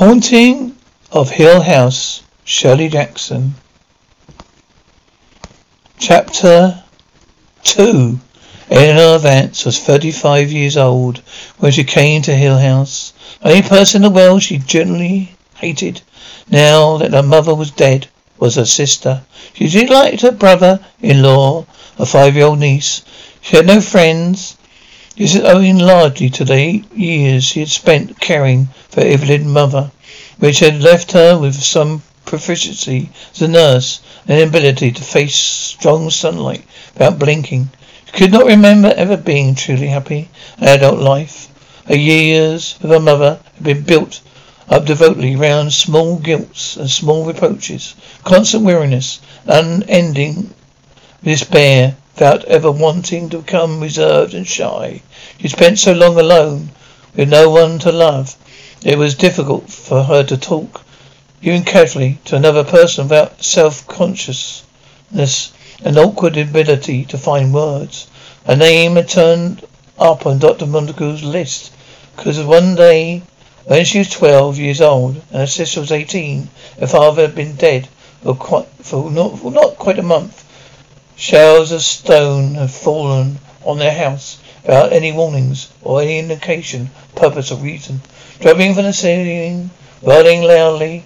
Haunting of Hill House, Shirley Jackson. Chapter 2 Eleanor Vance was 35 years old when she came to Hill House. The only person in the world she generally hated, now that her mother was dead, was her sister. She disliked her brother-in-law, a five-year-old niece. She had no friends. This is owing largely to the years she had spent caring for Evelyn's mother, which had left her with some proficiency as a nurse and an ability to face strong sunlight without blinking. She could not remember ever being truly happy in adult life. Her years with her mother had been built up devotedly round small guilts and small reproaches, constant weariness, unending despair, without ever wanting to become reserved and shy. She spent so long alone, with no one to love. It was difficult for her to talk, even casually, to another person without self-consciousness and awkward ability to find words. Her name had turned up on Dr. Montague's list, because one day, when she was twelve years old and her sister was eighteen, her father had been dead for quite, for not, for not quite a month. Shells of stone had fallen on their house without any warnings or any indication, purpose or reason. Dropping from the ceiling, rolling loudly,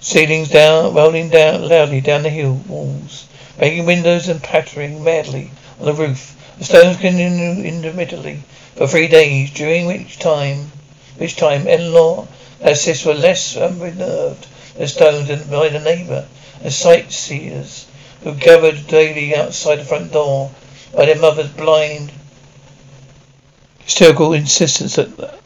ceilings down, rolling down loudly down the hill walls, breaking windows and pattering madly on the roof. The stones continued intermittently for three days, during which time, which time Eleanor and sister were less unnerved the stones by the neighbour and sightseers who gathered daily outside the front door by their mother's blind, hysterical insistence that,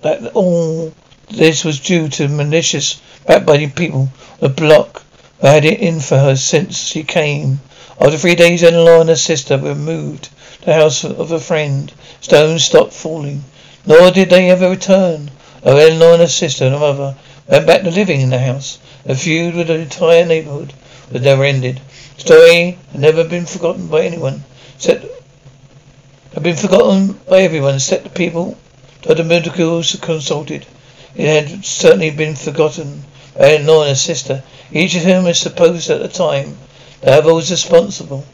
that all this was due to malicious, backbiting people the block who had it in for her since she came. After three days, Eleanor and her sister were moved to the house of a friend. Stones stopped falling, nor did they ever return. Though Eleanor and her sister and her mother went back to living in the house, a feud with the entire neighbourhood was never ended story had never been forgotten by anyone, except had been forgotten by everyone except the people Dr. Montague consulted. It had certainly been forgotten by and her sister, each of whom was supposed at the time to have was responsible.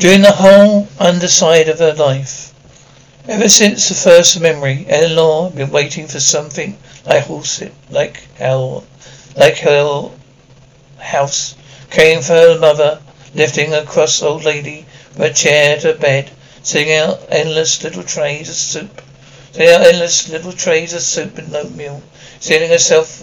During the whole underside of her life, ever since the first memory, Eleanor had been waiting for something like horse, like hell, like hell house Caring for her mother, lifting a cross old lady from a chair to a bed, setting out endless little trays of soup, setting out endless little trays of soup and oatmeal, sealing herself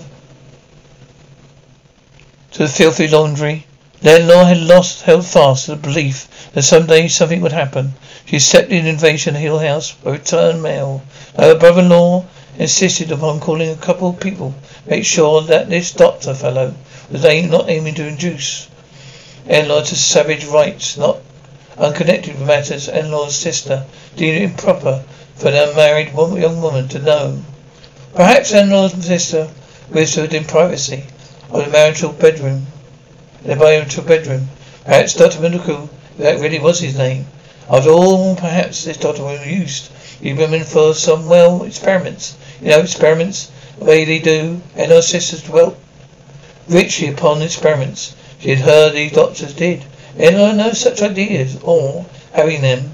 to the filthy laundry. Eleanor had lost, held fast to the belief that someday something would happen. She accepted invasion Hill House by return mail. Her brother-in-law insisted upon calling a couple of people, make sure that this doctor fellow was aim, not aiming to induce Eleanor to savage rites, not unconnected with matters Eleanor's sister deemed it improper for an unmarried young woman to know. Perhaps Eleanor's sister whispered in privacy of the marital bedroom, the marital bedroom. Perhaps Dr. Montague, that really was his name. After all, perhaps this doctor was used these women for some well experiments. You know, experiments, the way they do. and her sisters dwelt richly upon experiments she had heard these doctors did. And I know such ideas, or having them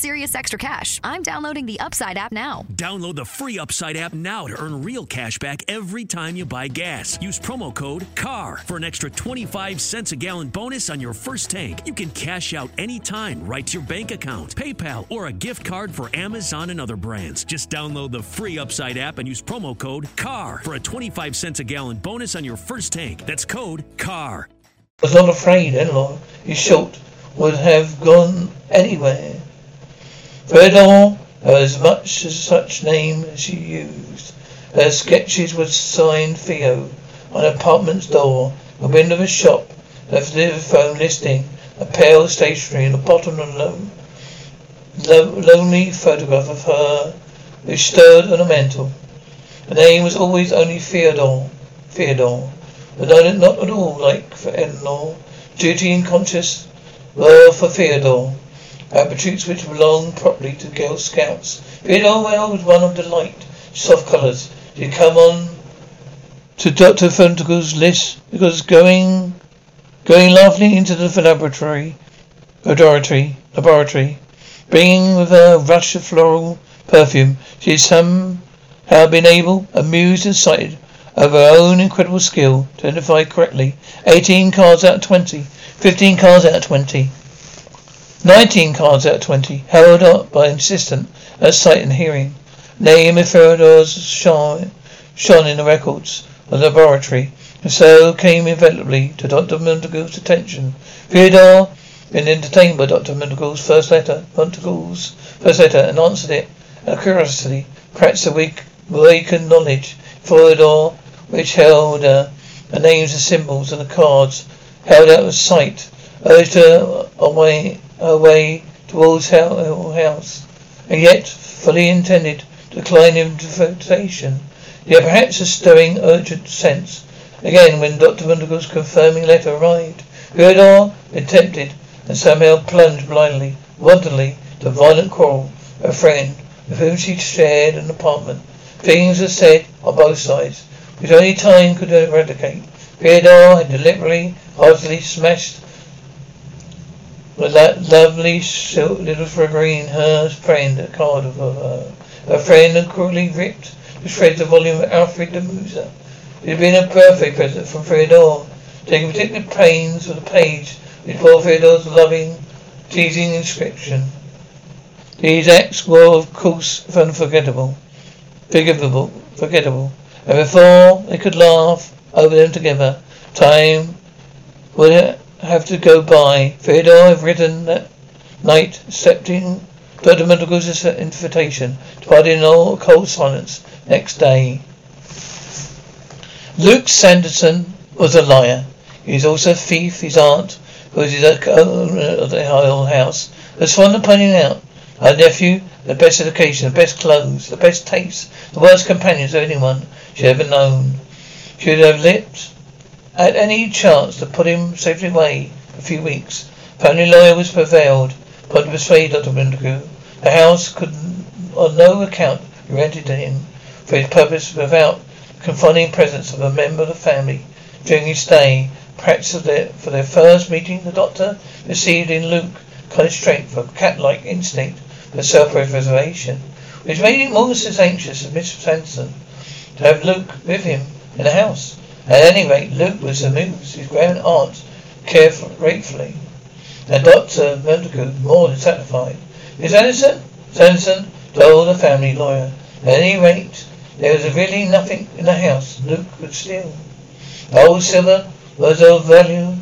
serious extra cash. I'm downloading the Upside app now. Download the free Upside app now to earn real cash back every time you buy gas. Use promo code CAR for an extra 25 cents a gallon bonus on your first tank. You can cash out anytime right to your bank account, PayPal, or a gift card for Amazon and other brands. Just download the free Upside app and use promo code CAR for a 25 cents a gallon bonus on your first tank. That's code CAR. I was not afraid Eleanor, his shot, would have gone anywhere. There was much as such name as she used. Her sketches were signed Theo on an apartment's door. The window of a shop. The phone listing a pale stationery in the bottom of the lo- lonely photograph of her which stood on a mantel. The name was always only Theodora. Theodora. But not, not at all like for Eleanor. Duty and conscience were for Theodora. Uh, Attributes which belong properly to Girl Scouts. Theodora well was one of the light, soft colours. She'd come on to Dr. Funticle's list because going going laughingly into the laboratory laboratory laboratory bringing with her a rush of floral perfume, she had somehow been able, amused and excited of her own incredible skill to identify correctly eighteen cards out of twenty, fifteen cards out of twenty. Nineteen cards out of twenty, held up by insistent at sight and hearing. Name of Theodora's shone, shone in the records of the laboratory, and so came inevitably to Dr. Montague's attention. Theodora been entertained by Dr. Montague's first letter, Montague's first letter, and answered it curiosity, perhaps a weak, awakened knowledge. Theodora, which held uh, the names and symbols and the cards, held out of sight, urged her away Uh, way towards her uh, House, and yet fully intended to decline invitation. Yet perhaps a stirring, urgent sense. Again, when Dr. Montague's confirming letter arrived, Theodora been tempted and somehow plunged blindly, wantonly, to violent quarrel a friend with whom she shared an apartment. Things were said on both sides, which only time could eradicate. Theodora had deliberately, heartily smashed with that lovely silk little green her friend a card of her. Her friend had cruelly ripped to shreds the volume of Alfred de Musset. It had been a birthday present from Theodora, taking particular pains with the page with bore Theodora's loving, teasing inscription. These acts were, of course, unforgettable, forgivable, forgettable, and before they could laugh over them together, time would have to go by. Theodora had written that night, accepting. Montague's invitation to party in all cold silence next day. Luke Sanderson was a liar. He was also a thief. His aunt, who was the owner of the whole house, was fond of pointing out her nephew the best education, the best clothes, the best taste, the worst companions of anyone she had ever known. She would have lived at any chance to put him safely away a few weeks. The family lawyer was prevailed upon to persuade Dr. Montague. The house could on no account be rented to him for his purpose without the confining presence of a member of the family during his stay. Perhaps for their first meeting, the doctor received in Luke kind of strength, cat-like instinct for self-preservation, which made him almost as anxious as Miss Sanson to have Luke with him in the house. At any rate, Luke was amused. His grand aunt cared gratefully. And Dr. Montague more than satisfied. Miss Anderson? Sanderson told the family lawyer. At any rate, there was really nothing in the house Luke could steal. Old silver was of value.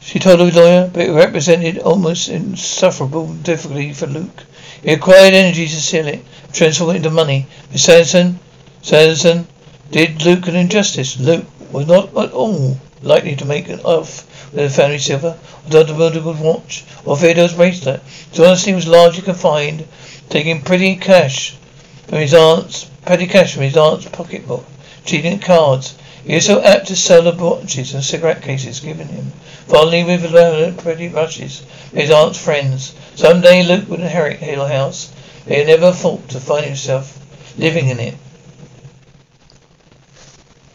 She told the lawyer, but it represented almost insufferable difficulty for Luke. He required energy to steal it, transform it into money. Miss Sanderson, Sanderson did Luke an injustice. Luke was not at all likely to make an off with the family silver, or Dr. Montague's watch, or Theodora's bracelet. His honesty was largely confined, taking pretty cash from his aunt's petty cash from his aunt's pocketbook, cheating at cards. He was so apt to sell the watches and cigarette cases given him, finally with the pretty rushes his aunt's friends. Some day Luke would inherit Hill House. He had never thought to find himself living in it.